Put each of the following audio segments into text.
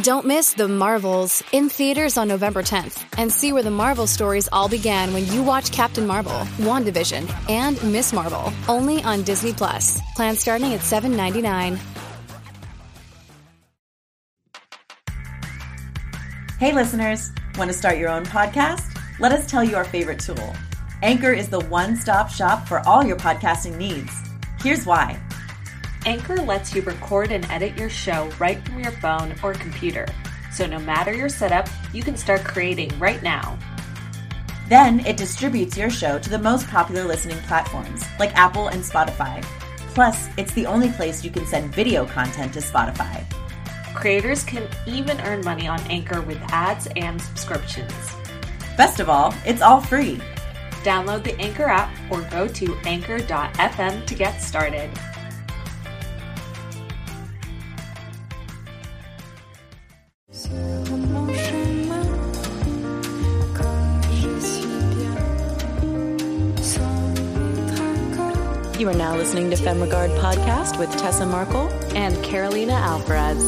Don't miss The Marvels in theaters on November 10th and see where the Marvel stories all began when you watch Captain Marvel, WandaVision, and Miss Marvel, only on Disney Plus. Plan starting at $7.99. Hey, listeners, want to start your own podcast? Let us tell you our favorite tool. Anchor is the one stop shop for all your podcasting needs. Here's why. Anchor lets you record and edit your show right from your phone or computer. So no matter your setup, you can start creating right now. Then it distributes your show to the most popular listening platforms like Apple and Spotify. Plus, it's the only place you can send video content to Spotify. Creators can even earn money on Anchor with ads and subscriptions. Best of all, it's all free. Download the Anchor app or go to anchor.fm to get started. Are now listening to Femme Regard Podcast with Tessa Markle and Carolina Alvarez.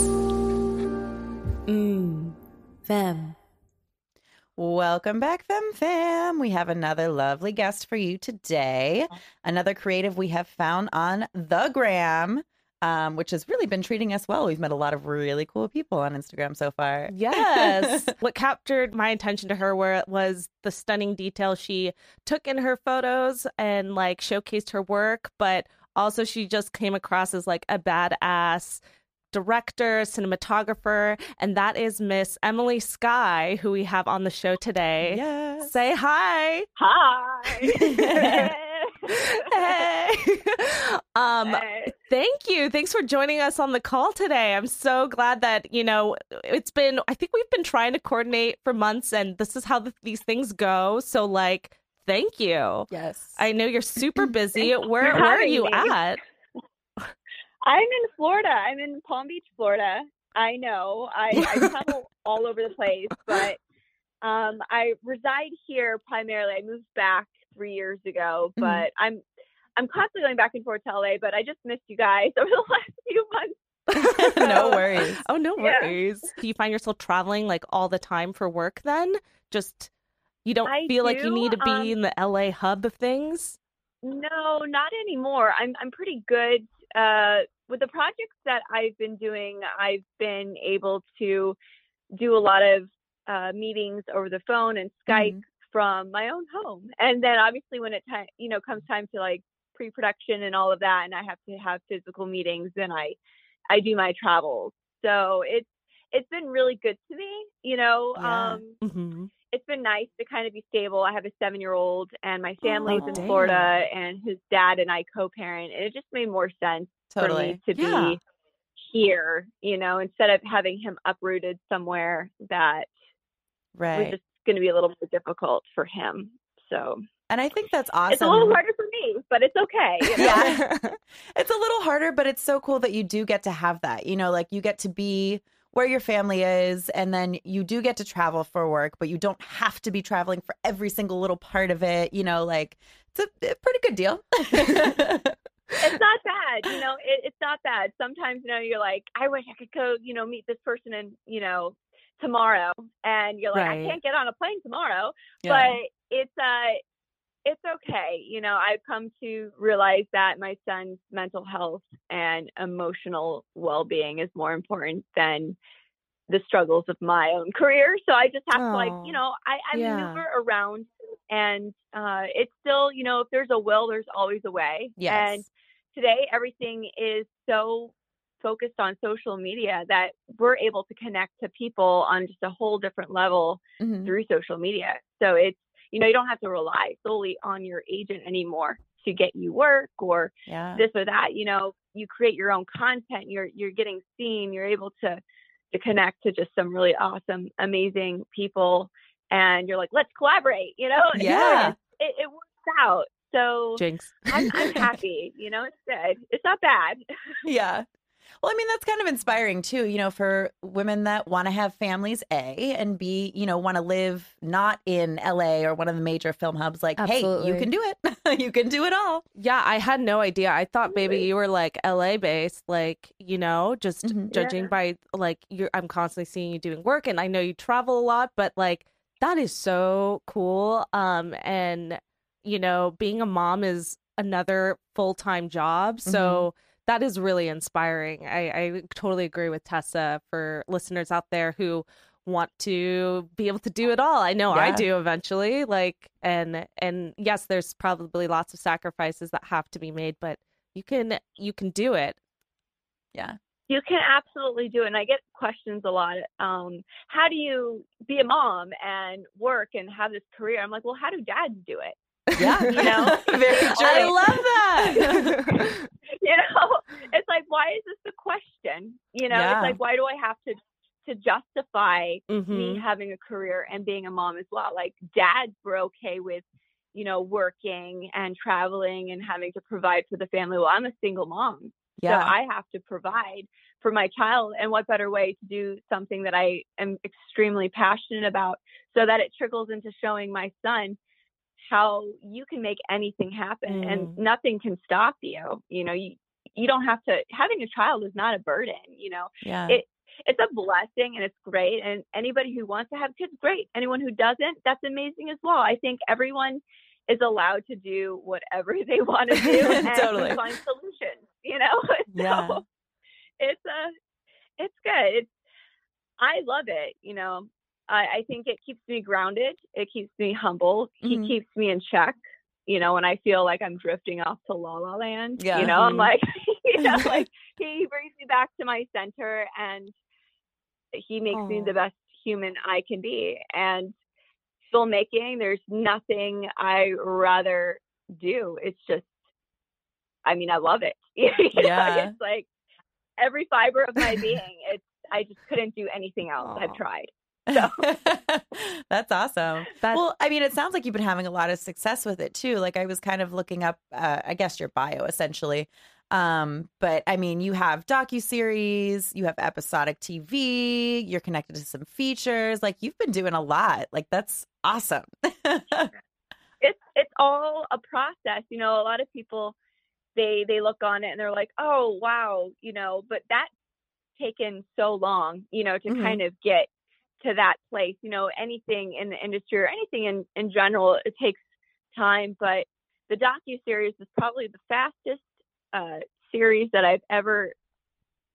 Mmm, Femme. Welcome back, Fem Fam. We have another lovely guest for you today. Another creative we have found on the gram um, which has really been treating us well. We've met a lot of really cool people on Instagram so far. Yes. what captured my attention to her where it was the stunning detail she took in her photos and like showcased her work, but also she just came across as like a badass director, cinematographer, and that is Miss Emily Skye, who we have on the show today. Yes. Say hi. Hi. hey. um Hey. thank you. Thanks for joining us on the call today. I'm so glad that, you know, it's been I think we've been trying to coordinate for months and this is how th- these things go. So like thank you. Yes. I know you're super busy. Where where are you me. at? I'm in Florida. I'm in Palm Beach, Florida. I know. I, I travel all over the place, but um, I reside here primarily. I moved back three years ago, Mhm. but I'm I'm constantly going back and forth to LA. But I just missed you guys over the last few months. no worries. Oh, no Yeah. worries. Do you find yourself traveling like all the time for work then? Just you don't I feel like you need to be um, in the LA hub of things? No, not anymore. I'm I'm pretty good uh, with the projects that I've been doing. I've been able to do a lot of uh, meetings over the phone and Skype from my own home. And then obviously when it time you know comes time to like pre-production and all of that, and I have to have physical meetings, then I I do my travels. So it's it's been really good to me. You know, Yeah. um, hmm it's been nice to kind of be stable. I have a seven year old and my family's Oh, in damn. Florida and his dad and I co parent and it just made more sense Totally. for me to Yeah. be here, you know, instead of having him uprooted somewhere that was Right. just gonna be a little more difficult for him. So And I think that's awesome. it's a little harder for me, but it's okay. You know? yeah. it's a little harder, but it's so cool that you do get to have that. You know, like you get to be where your family is, and then you do get to travel for work, but you don't have to be traveling for every single little part of it. You know, like it's a, a pretty good deal. it's not bad you know it, it's not bad sometimes you know you're like i wish i could go you know meet this person and you know tomorrow and you're like Right. i can't get on a plane tomorrow Yeah. but it's uh it's okay you know i've come to realize that my son's mental health and emotional well-being is more important than the struggles of my own career so i just have to like you know i, I Yeah. maneuver around and uh it's still you know if there's a will there's always a way yes. and today everything is so focused on social media that we're able to connect to people on just a whole different level Mhm. through social media. So it's you know you don't have to rely solely on your agent anymore to get you work or Yeah. this or that. You know, you create your own content. You're you're getting seen. You're able to to connect to just some really awesome, amazing people. And you're like, let's collaborate, you know? Yeah. It, it works out. So Jinx. I'm, I'm happy, you know, it's good. It's not bad. yeah. Well, I mean, that's kind of inspiring too, you know, for women that want to have families, A, and B, you know, want to live not in LA or one of the major film hubs. Like, hey, you can do it. you can do it all. Yeah, I had no idea. I thought maybe you were like LA based, like, you know, just Mhm. judging Yeah. by like you're I'm constantly seeing you doing work and I know you travel a lot, but like that is so cool. Um and you know, being a mom is another full-time job. So that is really inspiring. I, I totally agree with Tessa for listeners out there who want to be able to do it all. I know I do eventually. Like and and yes, there's probably lots of sacrifices that have to be made, but you can you can do it. Yeah. You can absolutely do it. And I get questions a lot. Um, how do you be a mom and work and have this career? I'm like, well, how do dads do it? Yeah. You know? very true. I love that. you know, it's like, why is this the question? You know, Yeah. it's like, why do I have to to justify Mhm. me having a career and being a mom as well? Like, dads were okay with, you know, working and traveling and having to provide for the family. Well, I'm a single mom, Yeah. so I have to provide for my child. And what better way to do something that I am extremely passionate about so that it trickles into showing my son how you can make anything happen and Mm. nothing can stop you. You know, you, you don't have to, having a child is not a burden, you know, yeah. it, it's a blessing and it's great. And anybody who wants to have kids, great. Anyone who doesn't, that's amazing as well. I think everyone is allowed to do whatever they want to do and Totally. find solutions, you know? Yeah. So it's a, it's good. It's I love it, you know. I, I think it keeps me grounded. It keeps me humble. Mhm. He keeps me in check. You know, when I feel like I'm drifting off to la la land, Yeah. you know, I'm Mhm. like, you know, like he brings me back to my center and he makes me the best human I can be. And filmmaking, there's nothing I rather do. It's just, I mean, I love it. You know, Yeah. It's like every fiber of my being. It's, I just couldn't do anything else. I've Aw. tried. That's awesome. That- well, I mean, it sounds like you've been having a lot of success with it too. Like I was kind of looking up, uh, I guess your bio essentially. Um, but I mean, you have docu series, you have episodic TV, you're connected to some features. Like you've been doing a lot. Like that's awesome. it's it's all a process you know a lot of people they they look on it and they're like oh wow you know but that's taken so long you know to Mhm. kind of get to that place you know anything in the industry or anything in in general it takes time but the docu series is probably the fastest uh series that i've ever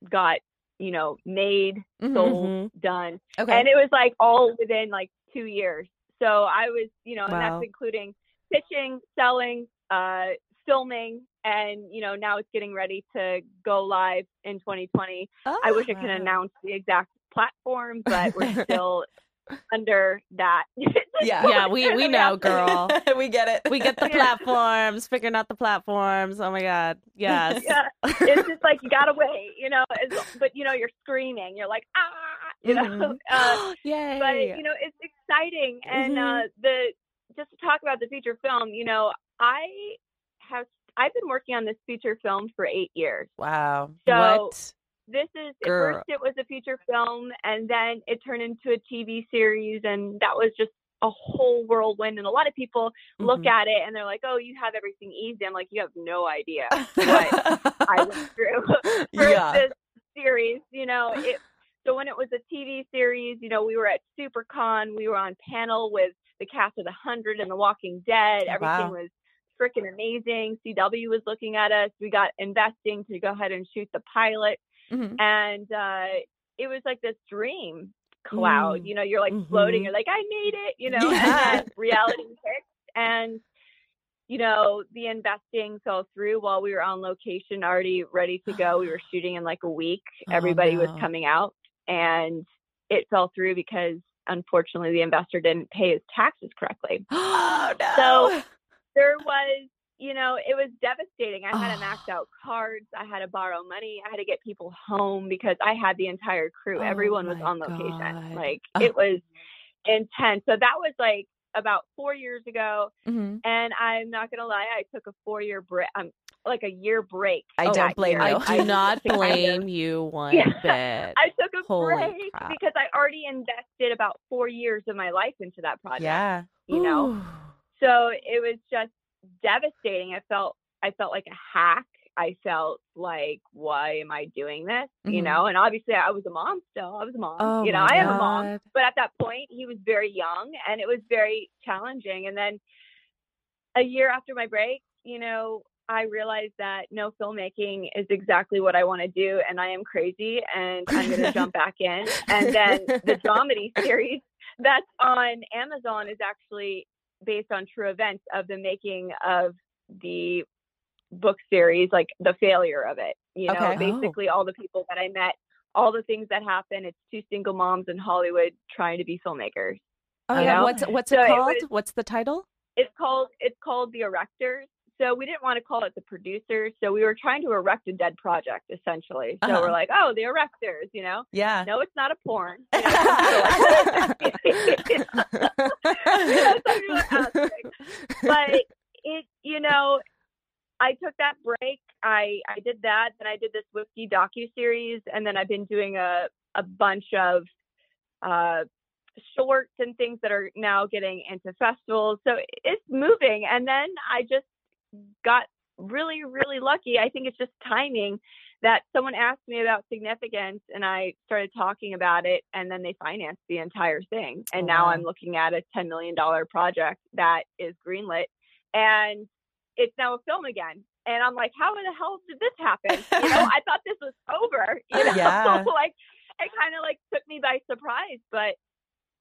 got you know made Mhm. sold Mhm. done Okay. and it was like all within like two years. So I was, you know, and that's including pitching, selling, uh, filming, and you know now it's getting ready to go live in 2020. I wish I could Oh, announce the exact platform, but we're still under that. Yeah. Yeah, we we know, girl. we get it. We get the Yeah. platforms, figuring out the platforms. Oh my god. Yes. yeah, it's just like you gotta wait, you know. As, but you know, you're screaming. You're like ah, you know. Mhm. Uh, Yay. but you know it's exciting and Mhm. uh the just to talk about the feature film you know i have i've been working on this feature film for eight years wow. so what? This is at Girl. first it was a feature film and then it turned into a tv series and that was just a whole whirlwind and a lot of people look Mhm. at it and they're like oh you have everything easy i'm like you have no idea what i went through for yeah. this series. You know, it, so when it was a TV series, you know, we were at SuperCon, we were on panel with the cast of The Hundred and The Walking Dead. Oh, Everything wow. was freaking amazing. CW was looking at us. We got investing to go ahead and shoot the pilot, Mhm. and uh, it was like this dream cloud. Mm. You know, you're like floating. Mhm. You're like, I made it. You know, Yeah. and reality hits, and you know, the investing fell through while we were on location, already ready to go. We were shooting in like a week. Oh, Everybody no. was coming out, and it fell through because unfortunately the investor didn't pay his taxes correctly. oh no. So- There was you know, it was devastating. I had to max out cards. I had to borrow money. I had to get people home because I had the entire crew. Oh Everyone was on location. God. Like Oh. it was intense. So that was like about four years ago. hmm And I'm not gonna lie, I took a four year break. Um, like a year break. I don't blame year. you. I do not to kind of- blame you one Yeah. bit. I took a Holy break crap. because I already invested about four years of my life into that project. Yeah. You know, so it was just devastating. I felt I felt like a hack. I felt like, why am I doing this? You Mhm. know, and obviously I was a mom still. I was a mom. Oh you know, I am a mom. But at that point, he was very young and it was very challenging. And then a year after my break, you know, I realized that no filmmaking is exactly what I want to do, and I am crazy, and I'm going to jump back in. And then the dramedy series that's on Amazon is actually based on true events of the making of the book series, like the failure of it. You know, Okay. Oh. basically all the people that I met, all the things that happen. It's two single moms in Hollywood trying to be filmmakers. Oh yeah, know? what's what's So it it called? was- What's the title? It's called it's called the Erectors. So we didn't want to call it the producers. So we were trying to erect a dead project essentially. So Uh-huh. we're like, oh, the Erectors, you know. Yeah. No, it's not a porn. You know, it's not like- Some people are asking. but it you know i took that break i i did that then i did this whiskey docu series and then i've been doing a a bunch of uh shorts and things that are now getting into festivals so it's moving and then i just got really really lucky i think it's just timing that someone asked me about significance and I started talking about it and then they financed the entire thing. And now. I'm looking at a $10 million project that is greenlit and it's now a film again. And I'm like, how in the hell did this happen? You know, I thought this was over. You know, Yeah. like it kind of like took me by surprise. But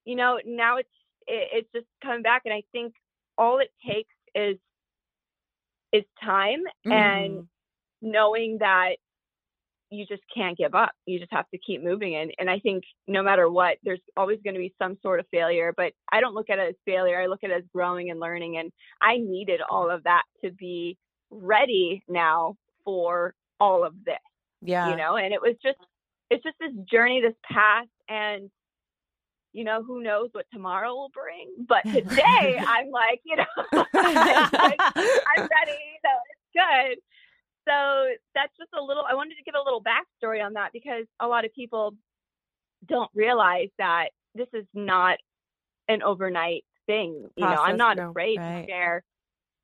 you know, now it's it, it's just coming back, and I think all it takes is is time and Mhm. knowing that you just can't give up. You just have to keep moving. And and I think no matter what, there's always going to be some sort of failure. But I don't look at it as failure. I look at it as growing and learning. And I needed all of that to be ready now for all of this. Yeah. You know, and it was just it's just this journey, this path, and you know, who knows what tomorrow will bring. But today I'm like, you know, I'm, like, I'm ready. So it's good. So that's just a little, I wanted to give a little backstory on that because a lot of people don't realize that this is not an overnight thing. You know, I'm not no, afraid right. to share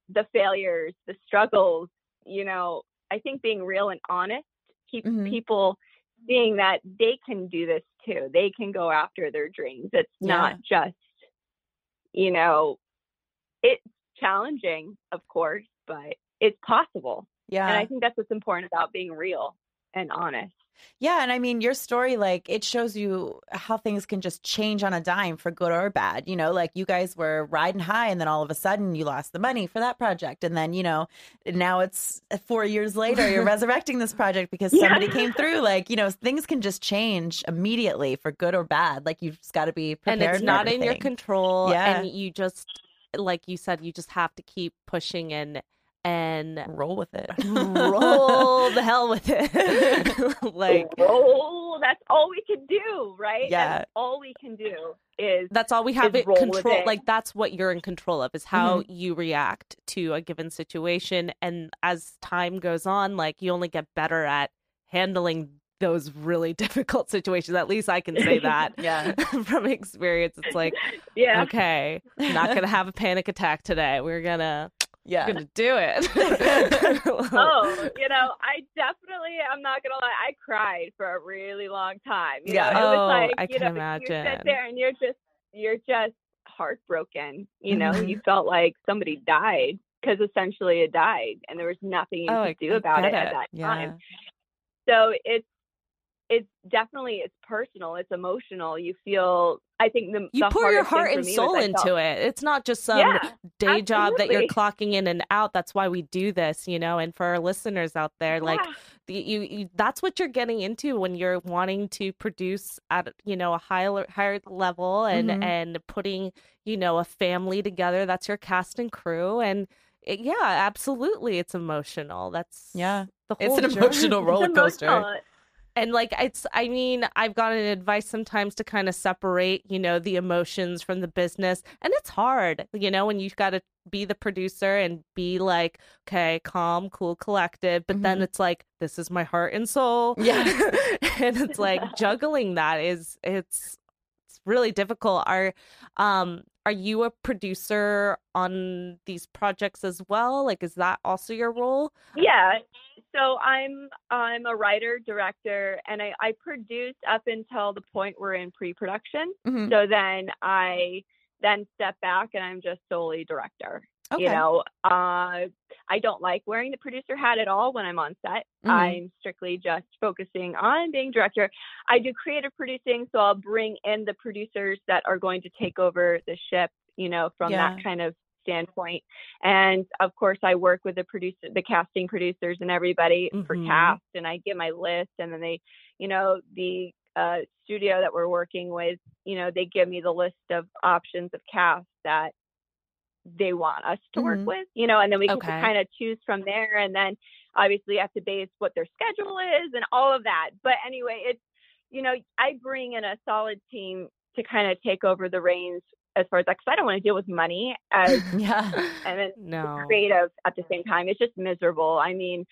the failures, the struggles. You know, I think being real and honest keeps Mhm. people seeing that they can do this too. They can go after their dreams. It's not just, you know, it's challenging, of course, but it's possible. Yeah. And I think that's what's important about being real and honest. Yeah, and I mean your story like it shows you how things can just change on a dime for good or bad. You know, like you guys were riding high and then all of a sudden you lost the money for that project and then, you know, now it's uh, 4 years later you're resurrecting this project because Yeah. somebody came through like, you know, things can just change immediately for good or bad. Like you've just got to be prepared and it's not in your control Yeah. and you just like you said you just have to keep pushing and and roll with it. roll the hell with it like oh, that's all we can do, right? Yeah. That's all we can do is that's all we have it control it. like that's what you're in control of is how Mm-hmm. you react to a given situation and as time goes on like you only get better at handling those really difficult situations at least i can say that Yeah. from experience it's like yeah. okay not gonna have a panic attack today we're gonna Yeah. gonna do it oh, you know, I definitely, I'm not gonna lie, I cried for a really long time. You Yeah. know, it Oh, was like, I you can know, you imagine. sit there and you're just, you're just heartbroken. You know, you mm-hmm. felt like somebody died because essentially it died, and there was nothing you Oh, could I- do about get it, at that Yeah. time. So it's, it's definitely it's personal, it's emotional. You feel, I think the you the pour your heart and soul into it it's not just some Yeah, day job that you're clocking in and out that's why we do this you know and for our listeners out there like Yeah. the- you, you that's what you're getting into when you're wanting to produce at you know a higher higher level and Mhm. and putting you know a family together that's your cast and crew and it, yeah, absolutely, it's emotional. That's yeah, the whole. It's an journey. emotional roller coaster and like it's i mean i've gotten advice sometimes to kind of separate you know the emotions from the business and it's hard you know when you've got to be the producer and be like okay calm cool collected but mm-hmm. then it's like this is my heart and soul. Yeah. And it's like juggling that is it's it's really difficult. Are um are you a producer on these projects as well? Like is that also your role? Yeah so I'm I'm a writer director and I, I produce up until the point we're in pre-production. Mm-hmm. So then I then step back and I'm just solely director. Okay. You know, uh, I don't like wearing the producer hat at all when I'm on set. Mm-hmm. I'm strictly just focusing on being director. I do creative producing, so I'll bring in the producers that are going to take over the ship, you know, from yeah. that kind of standpoint. And of course, I work with the producer, the casting producers, and everybody mm-hmm. for cast, and I get my list, and then they, you know, the uh, studio that we're working with, you know, they give me the list of options of cast that they want us to mm-hmm. work with, you know, and then we can okay. kind of choose from there, and then obviously you have to base what their schedule is and all of that. But anyway, it's you know, I bring in a solid team to kind of take over the reins as far as that because I don't want to deal with money as yeah and then no. creative at the same time. It's just miserable. I mean,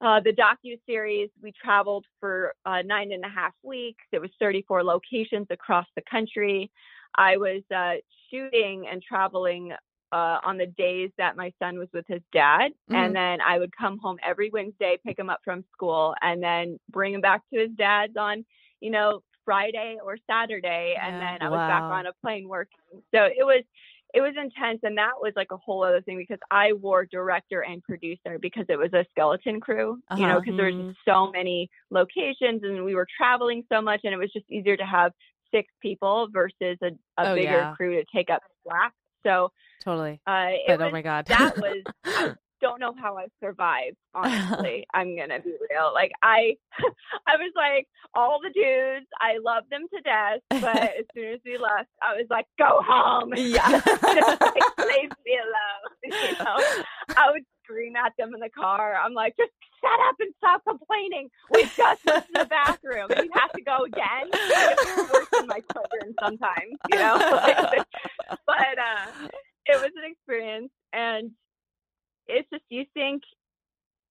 uh, the docu series we traveled for uh, nine and a half weeks. It was 34 locations across the country. I was uh, shooting and traveling uh, on the days that my son was with his dad. Mm-hmm. And then I would come home every Wednesday, pick him up from school, and then bring him back to his dad's on, you know, Friday or Saturday, yeah. and then I was wow. back on a plane working. So it was it was intense, and that was like a whole other thing because I wore director and producer because it was a skeleton crew, uh-huh. you know, because there was mm-hmm. so many locations and we were traveling so much, and it was just easier to have six people versus a, a oh, bigger yeah. crew to take up slack. So totally. Uh, but, was, oh my god, that was don't know how I survived. Honestly, I'm gonna be real. Like I, I was like all the dudes. I love them to death, but as soon as we left, I was like, "Go home." Yeah, like, leave me alone. You know, I would scream at them in the car. I'm like, just shut up and stop complaining. We just went to the bathroom. You have to go again. It's worse than my children sometimes, you know. but uh, it was an experience, and it's just you think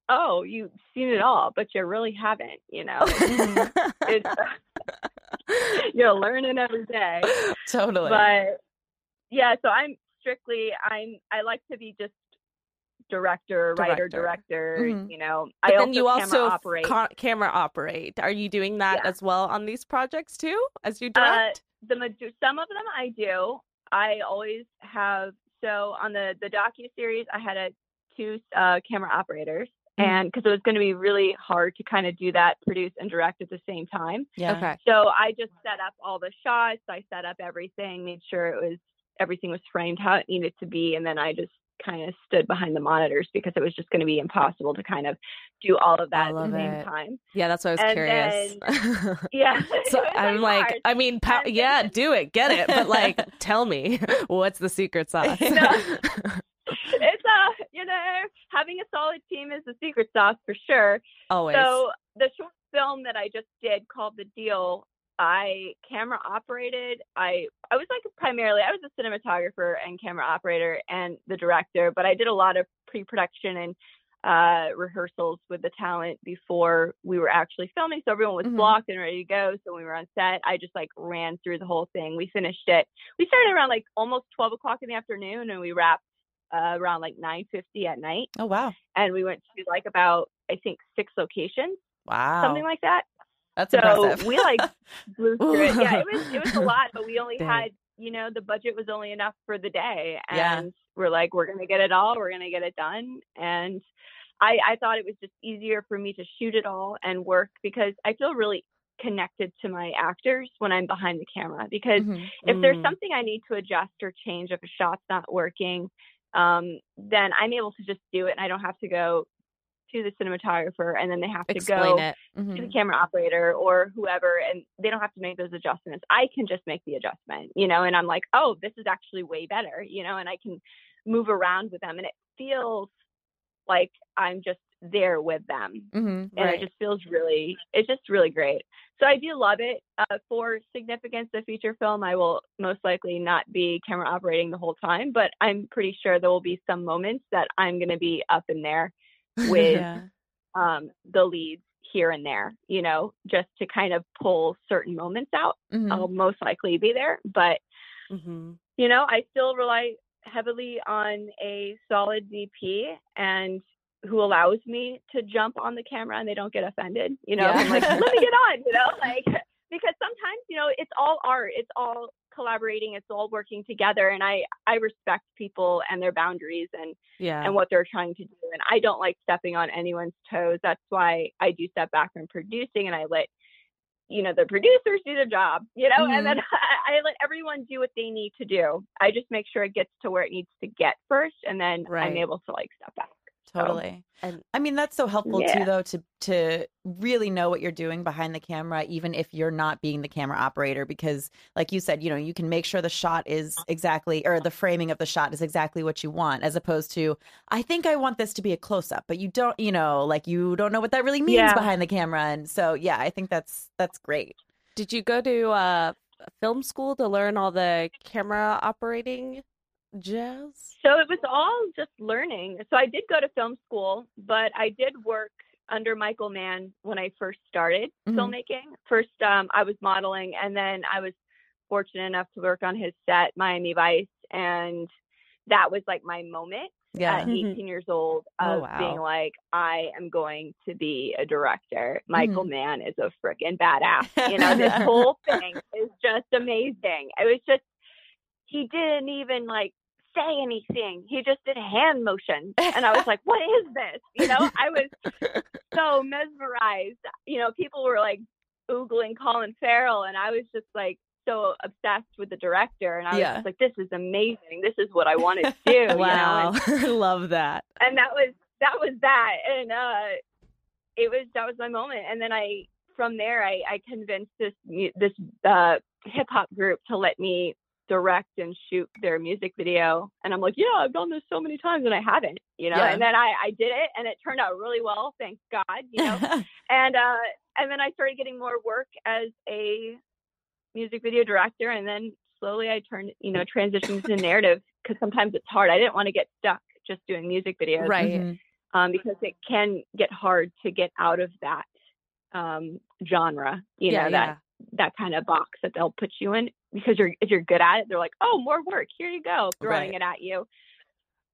oh you've seen it all but you really haven't you know? It's, you're learning every day. Totally. But yeah so i'm strictly i'm i like to be just director, director. writer director. mm-hmm. you know? But i then you also operate. ca- camera operate. Are you doing that yeah. as well on these projects too as you uh, direct? uh, the some of them i do. I always have so on the the docu series i had a two uh, camera operators mm-hmm. and because it was going to be really hard to kind of do that produce and direct at the same time yeah okay so i just set up all the shots i set up everything made sure it was everything was framed how it needed to be and then i just kind of stood behind the monitors because it was just going to be impossible to kind of do all of that at the same it. time. Yeah, that's what I was and curious. Then, yeah. so I'm like, hard. I mean, pow- yeah, do it, get it, but like, tell me what's the secret sauce? No it's a you know having a solid team is the secret sauce for sure. Always. So the short film that I just did called The Deal, I camera operated. I I was like primarily I was a cinematographer and camera operator and the director, but I did a lot of pre-production and uh, rehearsals with the talent before we were actually filming. So everyone was mm-hmm. blocked and ready to go. So when we were on set, I just like ran through the whole thing. We finished it. We started around like almost 12 o'clock in the afternoon and we wrapped uh, around like 9:50 at night. Oh wow! And we went to like about I think six locations. Wow. Something like that. That's so impressive. we like blew through it. Yeah, it was it was a lot, but we only Dang. had you know the budget was only enough for the day, and yeah. we're like we're gonna get it all, we're gonna get it done, and I I thought it was just easier for me to shoot it all and work because I feel really connected to my actors when I'm behind the camera because mm-hmm. if there's mm. something I need to adjust or change if a shot's not working, um, then I'm able to just do it and I don't have to go to the cinematographer and then they have to Explain go mm-hmm. to the mm-hmm. camera operator or whoever and they don't have to make those adjustments. I can just make the adjustment, you know, and I'm like, oh, this is actually way better, you know, and I can move around with them and it feels like I'm just there with them. Mm-hmm. And it just feels really, it's just really great. So I do love it. Uh, for significance, the feature film, I will most likely not be camera operating the whole time, but I'm pretty sure there will be some moments that I'm going to be up in there with Yeah. um, the leads here and there, you know, just to kind of pull certain moments out. Mhm. I'll most likely be there, but hmm you know, I still rely heavily on a solid DP and who allows me to jump on the camera and they don't get offended. You know, Yeah. I'm like, let me get on, you know, like because sometimes, you know, it's all art, it's all collaborating, it's all working together. And I I respect people and their boundaries and Yeah. and what they're trying to do. And I don't like stepping on anyone's toes. That's why I do step back from producing and I let, you know, the producers do the job, you know, and then mm-hmm. I, I let everyone do what they need to do. I just make sure it gets to where it needs to get first and then Right. I'm able to like step back. So, Totally. And- I mean that's so helpful too though to to really know what you're doing behind the camera even if you're not being the camera operator because like you said, you know, you can make sure the shot is exactly or the framing of the shot is exactly what you want as opposed to I think I want this to be a close up, but you don't, you know, like you don't know what that really means Yeah. behind the camera and so yeah, I think that's that's great. Did you go to uh, film school to learn all the camera operating jazz? So it was all just learning. So I did go to film school, but I did work under Michael Mann when I first started Mhm. filmmaking. First, um, I was modeling, and then I was fortunate enough to work on his set, Miami Vice, and that was like my moment Yeah. at Mhm. 18 years old Oh, of being like, I am going to be a director. Michael Mann is a freaking badass. You know, this whole thing is just amazing. It was just, he didn't even like say anything. He just did hand motions. And I was like, what is this? You know, I was so mesmerized. You know, people were like oogling Colin Farrell, and I was just like, so obsessed with the director and I was Yeah. just like this is amazing this is what I wanted to do you know wow. and love that. and that was that was that and uh it was that was my moment and then i from there i i convinced this this uh hip hop group to let me direct and shoot their music video and i'm like yeah i've done this so many times and i haven't you know Yeah. and then i i did it and it turned out really well thank god you know and uh and then i started getting more work as a music video director and then slowly i turned you know transitioned to narrative because sometimes it's hard i didn't want to get stuck just doing music videos Right. Mhm. um, because it can get hard to get out of that um, genre, you yeah, know, that that kind of box that they'll put you in because you're if you're good at it, they're like, oh, more work, here you go, throwing Right. it at you.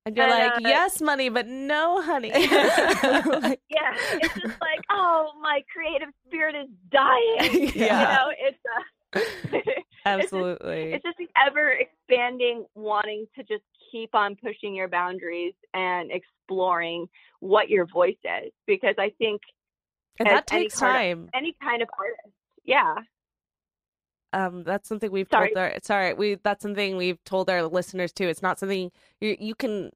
And you're And, like, uh, yes, money, but no, honey. Like, Yeah, it's just like, oh, my creative spirit is dying. Yeah. You know, it's uh, absolutely. it's just the ever expanding wanting to just keep on pushing your boundaries and exploring what your voice is because I think and that any takes of- time. any kind of artist, yeah, um that's something we've Sorry. told our sorry we that's something we've told our listeners too it's not something you you can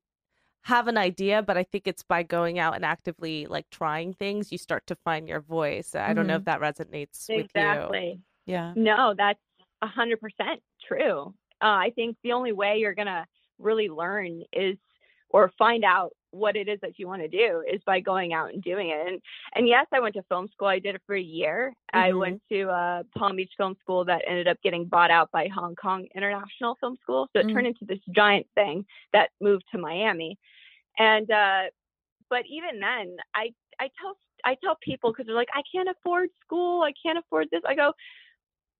have an idea but i think it's by going out and actively like trying things you start to find your voice i don't know if that resonates with you exactly. Yeah. No, that's a hundred percent true. Uh, I think the only way you're gonna really learn is, or find out what it is that you want to do, is by going out and doing it. And and yes, I went to film school. I did it for a year. I Mhm. went to uh, Palm Beach Film School that ended up getting bought out by Hong Kong International Film School. So it Mm. turned into this giant thing that moved to Miami. And uh, but even then, I I tell I tell people because they're like, I can't afford school. I can't afford this. I go,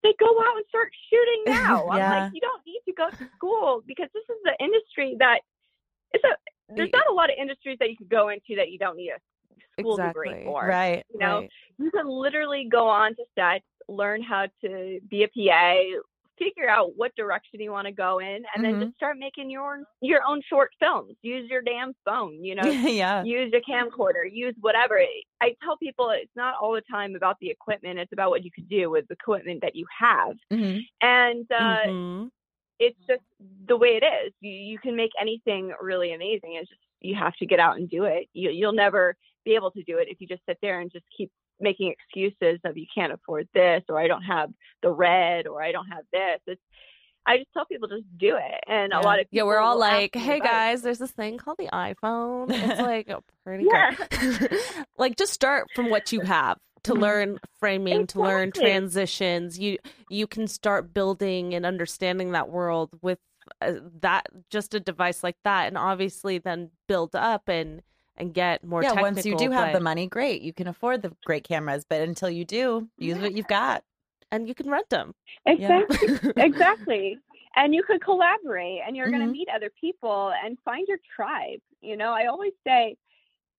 they go out and start shooting now. I'm like, you don't need to go to school because this is the industry that it's a. There's not a lot of industries that you can go into that you don't need a school Exactly. degree for. Right. You know, Right. you can literally go on to sets, learn how to be a PA, figure out what direction you want to go in, and then Mhm. just start making your your own short films. Use your damn phone. You know, yeah. use a camcorder, use whatever. I tell people it's not all the time about the equipment, it's about what you can do with the equipment that you have. Mhm. And uh, Mhm. It's just the way it is. You, you can make anything really amazing. It's just you have to get out and do it. You, you'll never be able to do it if you just sit there and just keep making excuses of you can't afford this or I don't have the red or I don't have this. It's I just tell people just do it. And Yeah. a lot of people Yeah, we're all like, "Hey guys, there's this thing called the iPhone. It's like a pretty Yeah. good. like just start from what you have to Mhm. learn framing, to learn transitions. You you can start building and understanding that world with uh, that just a device like that, and obviously then build up and and get more. yeah, technical, once you do have the money, great. You can afford the great cameras, but until you do, use what you've got. and you can rent them. Exactly. exactly. And you could collaborate and you're going Mhm. to meet other people and find your tribe. You know, I always say,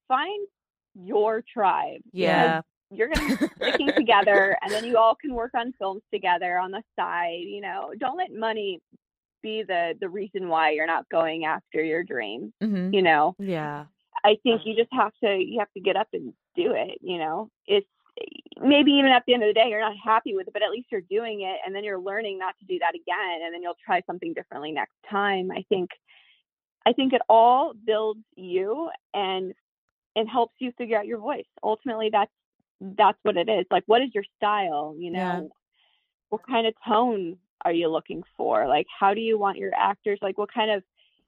find your tribe. yeah, You're going to be sticking together and then you all can work on films together on the side. You know, don't let money be the the reason why you're not going after your dream. hmm You know, yeah, I think you just have to you have to get up and do it. You know, it's maybe even at the end of the day you're not happy with it, but at least you're doing it, and then you're learning not to do that again, and then you'll try something differently next time. I think, I think it all builds you and and helps you figure out your voice. Ultimately, that's that's what it is. Like, what is your style? You know, Yeah. what kind of tone are you looking for? Like, how do you want your actors? Like, what kind of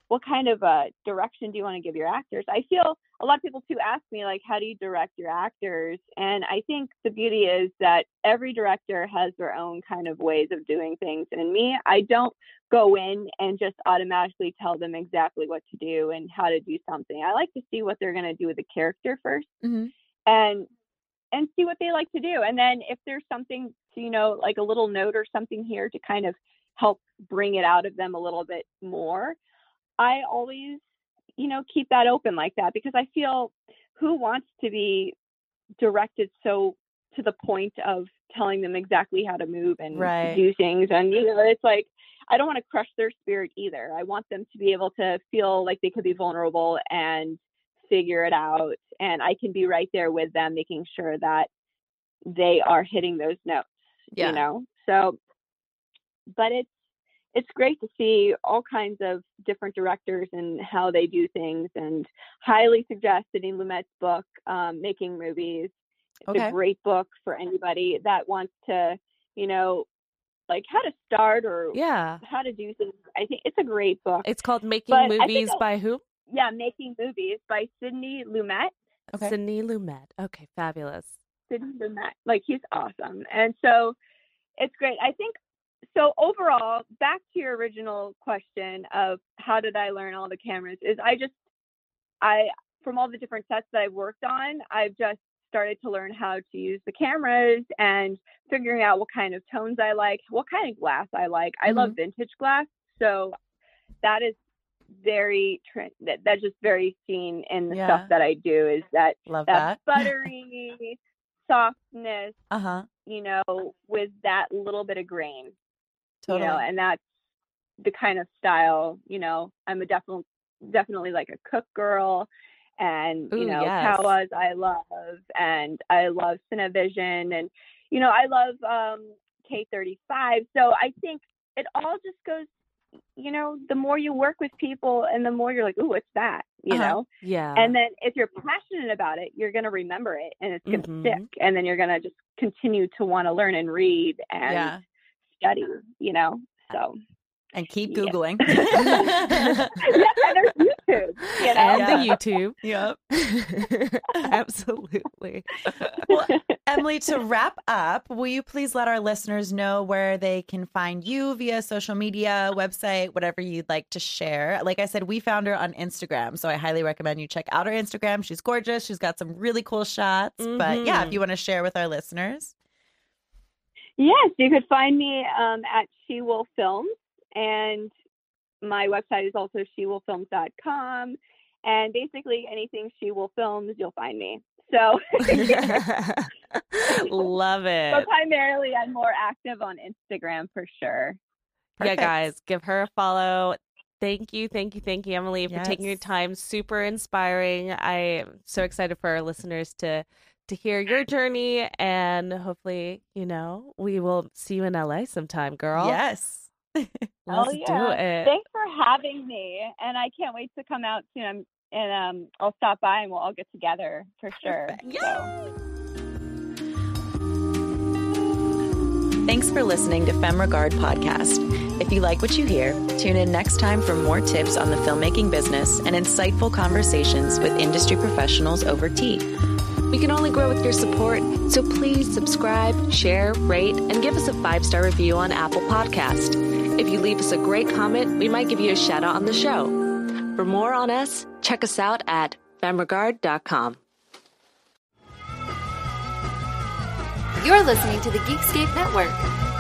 what kind of uh, direction do you want to give your actors? I feel a lot of people too ask me like, how do you direct your actors? And I think the beauty is that every director has their own kind of ways of doing things. And me, I don't go in and just automatically tell them exactly what to do and how to do something. I like to see what they're going to do with the character first hmm and and see what they like to do and then if there's something you know like a little note or something here to kind of help bring it out of them a little bit more i always you know keep that open like that because i feel who wants to be directed so to the point of telling them exactly how to move and Right. do things and you know it's like i don't want to crush their spirit either i want them to be able to feel like they could be vulnerable and figure it out and i can be right there with them making sure that they are hitting those notes Yeah. you know so but it's it's great to see all kinds of different directors and how they do things and highly suggest Sidney Lumet's book um, making movies it's Okay. a great book for anybody that wants to you know like how to start or yeah. how to do things i think it's a great book It's called Making But Movies by who? Yeah making movies by Sidney Lumet Okay. Sidney Lumet. Okay, fabulous. Sidney Lumet. Like he's awesome. And so it's great. I think so overall, back to your original question of how did I learn all the cameras is I just I from all the different sets that I've worked on, I've just started to learn how to use the cameras and figuring out what kind of tones I like, what kind of glass I like. I love mm-hmm. vintage glass, so that is very that, that's just very seen in the Yeah. stuff that I do is that Love that that. buttery softness, Uh huh. you know, with that little bit of grain, Totally. you know, and that's the kind of style, you know, I'm a definitely definitely like a Cooke girl and you know, yes. Kowas I love and I love Cinevision and you know, I love um K35. So I think it all just goes you know, the more you work with people and the more you're like, ooh, what's that? You Uh-huh. know? Yeah. and then if you're passionate about it you're going to remember it and it's going to Mhm. stick and then you're going to just continue to want to learn and read and yeah. study you know so And keep Googling. yeah, there's youtube you know and Yeah. the YouTube. yep. Absolutely. Well, Emily, to wrap up, will you please let our listeners know where they can find you via social media, website, whatever you'd like to share? Like I said, we found her on Instagram, so I highly recommend you check out her Instagram. She's gorgeous. She's got some really cool shots. But yeah, if Mhm. you want to share with our listeners. yes you could find me um, at she will films and my website is also shewolffilms.com and basically anything SheWolf Films you'll find me so Love it. but primarily i'm more active on instagram for sure Yeah, guys, give her a follow. Thank you, thank you, thank you, Emily, for taking your time. Super inspiring. I'm so excited for our listeners to to hear your journey, and hopefully, you know, we will see you in LA sometime, girl. Yes. let's oh, do it. Thanks for having me, and I can't wait to come out soon. I'm, and um, I'll stop by and we'll all get together for sure. Perfect. So. Thanks for listening to Femme Regard Podcast. If you like what you hear, tune in next time for more tips on the filmmaking business and insightful conversations with industry professionals over tea. We can only grow with your support, so please subscribe, share, rate, and give us a five star review on Apple Podcast. If you leave us a great comment, we might give you a shout out on the show. For more on us, check us out at femregard.com. You're listening to the Geekscape Network.